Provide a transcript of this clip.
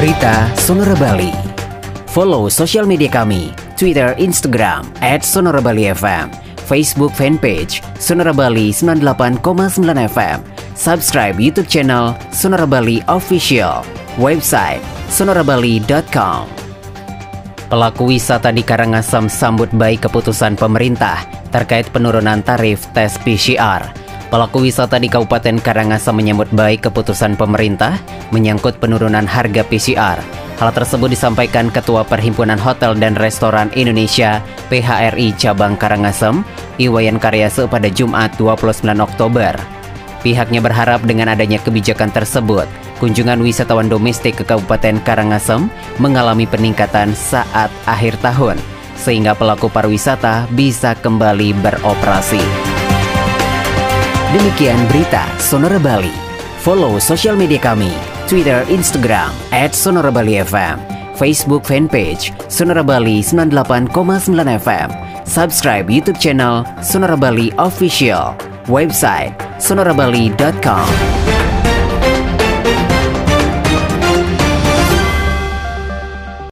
berita Sonora Bali. Follow sosial media kami, Twitter, Instagram, at Facebook fanpage, Sonora Bali 98,9 FM, subscribe YouTube channel Sonora Bali Official, website sonorabali.com. Pelaku wisata di Karangasem sambut baik keputusan pemerintah terkait penurunan tarif tes PCR. Pelaku wisata di Kabupaten Karangasem menyambut baik keputusan pemerintah menyangkut penurunan harga PCR. Hal tersebut disampaikan Ketua Perhimpunan Hotel dan Restoran Indonesia PHRI Cabang Karangasem, Iwayan Karyase pada Jumat 29 Oktober. Pihaknya berharap dengan adanya kebijakan tersebut, kunjungan wisatawan domestik ke Kabupaten Karangasem mengalami peningkatan saat akhir tahun, sehingga pelaku pariwisata bisa kembali beroperasi. Demikian berita Sonora Bali. Follow sosial media kami, Twitter, Instagram, at Sonora Bali FM, Facebook fanpage Sonora Bali 98,9 FM, subscribe YouTube channel Sonora Bali Official, website sonorabali.com.